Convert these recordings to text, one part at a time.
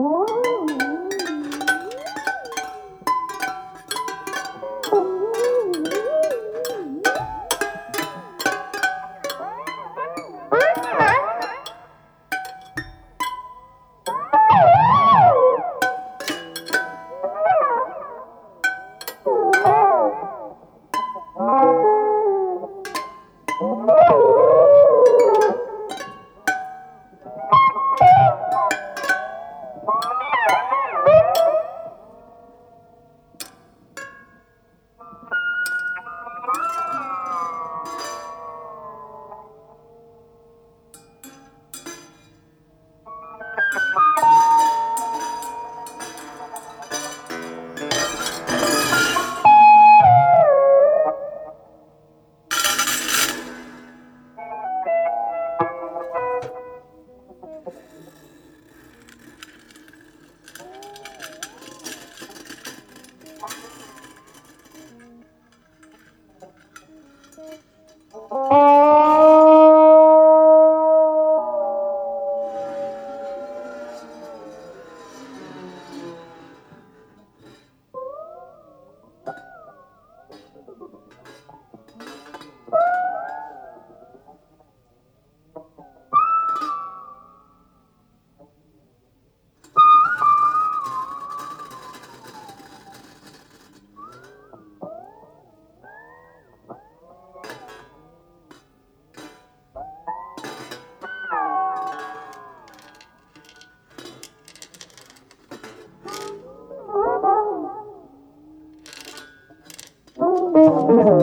오!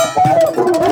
¡Gracias!